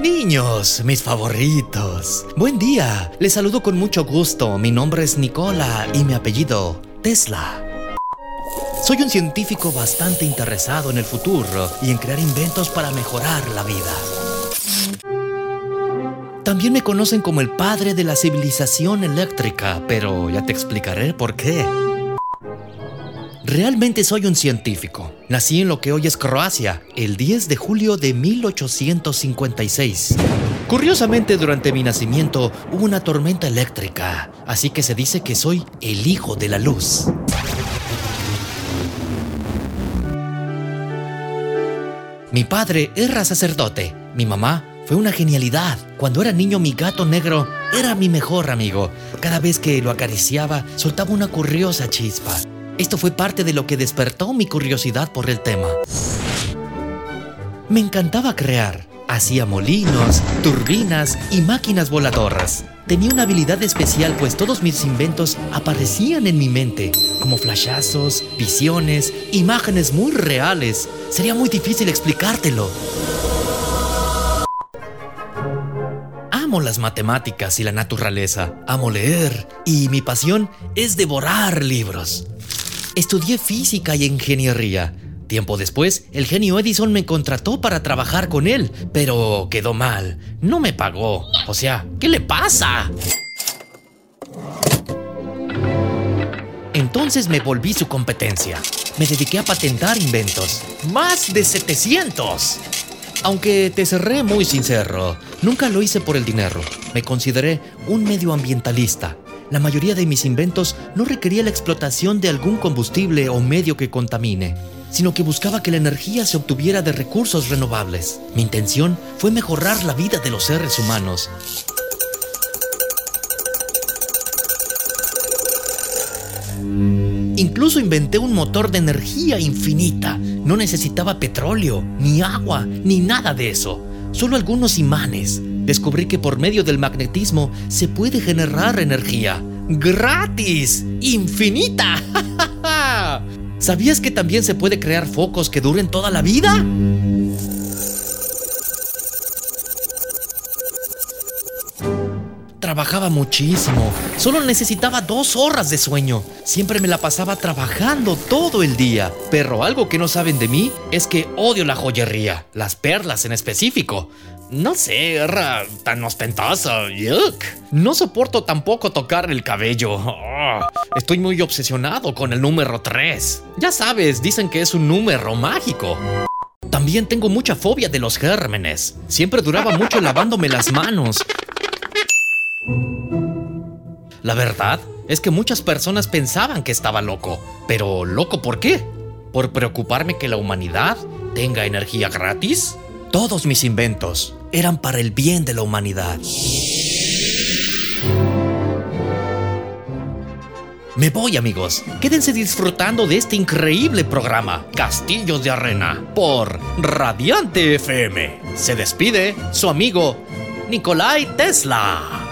Niños, mis favoritos. Buen día. Les saludo con mucho gusto. Mi nombre es Nicola y mi apellido Tesla. Soy un científico bastante interesado en el futuro y en crear inventos para mejorar la vida. También me conocen como el padre de la civilización eléctrica, pero ya te explicaré por qué. Realmente soy un científico. Nací en lo que hoy es Croacia, el 10 de julio de 1856. Curiosamente, durante mi nacimiento hubo una tormenta eléctrica, así que se dice que soy el hijo de la luz. Mi padre era sacerdote, mi mamá fue una genialidad. Cuando era niño mi gato negro era mi mejor amigo. Cada vez que lo acariciaba soltaba una curiosa chispa. Esto fue parte de lo que despertó mi curiosidad por el tema. Me encantaba crear. Hacía molinos, turbinas y máquinas voladoras. Tenía una habilidad especial pues todos mis inventos aparecían en mi mente, como flashazos, visiones, imágenes muy reales. Sería muy difícil explicártelo. Amo las matemáticas y la naturaleza, amo leer y mi pasión es devorar libros. Estudié física y ingeniería. Tiempo después, el genio Edison me contrató para trabajar con él, pero quedó mal. No me pagó. O sea, ¿qué le pasa? Entonces me volví su competencia. Me dediqué a patentar inventos. ¡Más de 700! Aunque te cerré muy sincero, nunca lo hice por el dinero. Me consideré un medioambientalista la mayoría de mis inventos no requería la explotación de algún combustible o medio que contamine, sino que buscaba que la energía se obtuviera de recursos renovables. Mi intención fue mejorar la vida de los seres humanos. Incluso inventé un motor de energía infinita. No necesitaba petróleo, ni agua, ni nada de eso. Solo algunos imanes descubrí que por medio del magnetismo se puede generar energía. ¡Gratis! ¡Infinita! ¿Sabías que también se puede crear focos que duren toda la vida? Trabajaba muchísimo. Solo necesitaba dos horas de sueño. Siempre me la pasaba trabajando todo el día. Pero algo que no saben de mí es que odio la joyería, las perlas en específico. No sé, era tan ostentoso. Yuck. No soporto tampoco tocar el cabello. Oh, estoy muy obsesionado con el número 3. Ya sabes, dicen que es un número mágico. También tengo mucha fobia de los gérmenes. Siempre duraba mucho lavándome las manos. La verdad es que muchas personas pensaban que estaba loco. Pero ¿loco por qué? ¿Por preocuparme que la humanidad tenga energía gratis? Todos mis inventos eran para el bien de la humanidad. Me voy amigos, quédense disfrutando de este increíble programa, Castillos de Arena, por Radiante FM. Se despide su amigo Nikolai Tesla.